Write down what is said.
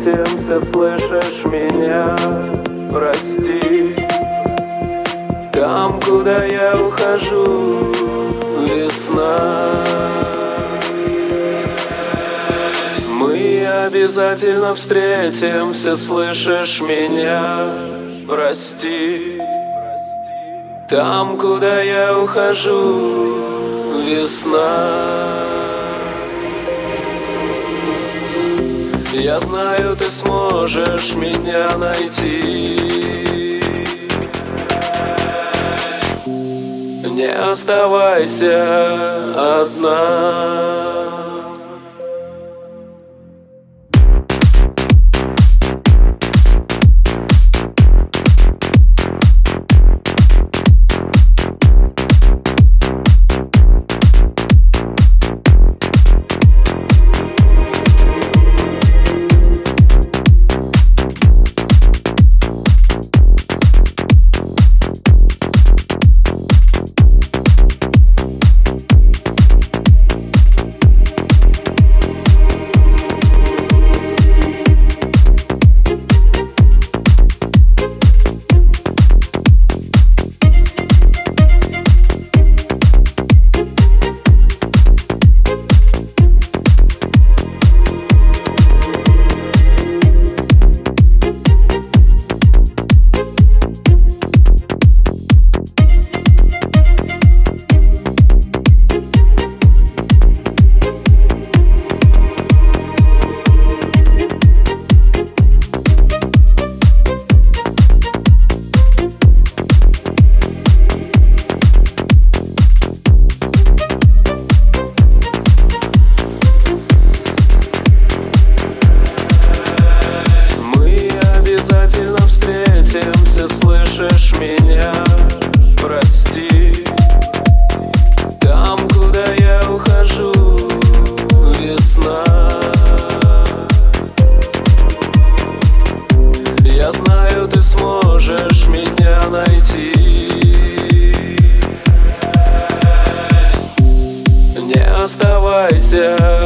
встретимся, слышишь меня? Прости Там, куда я ухожу, весна Мы обязательно встретимся, слышишь меня? Прости Там, куда я ухожу, весна Я знаю, ты сможешь меня найти. Не оставайся одна Не оставайся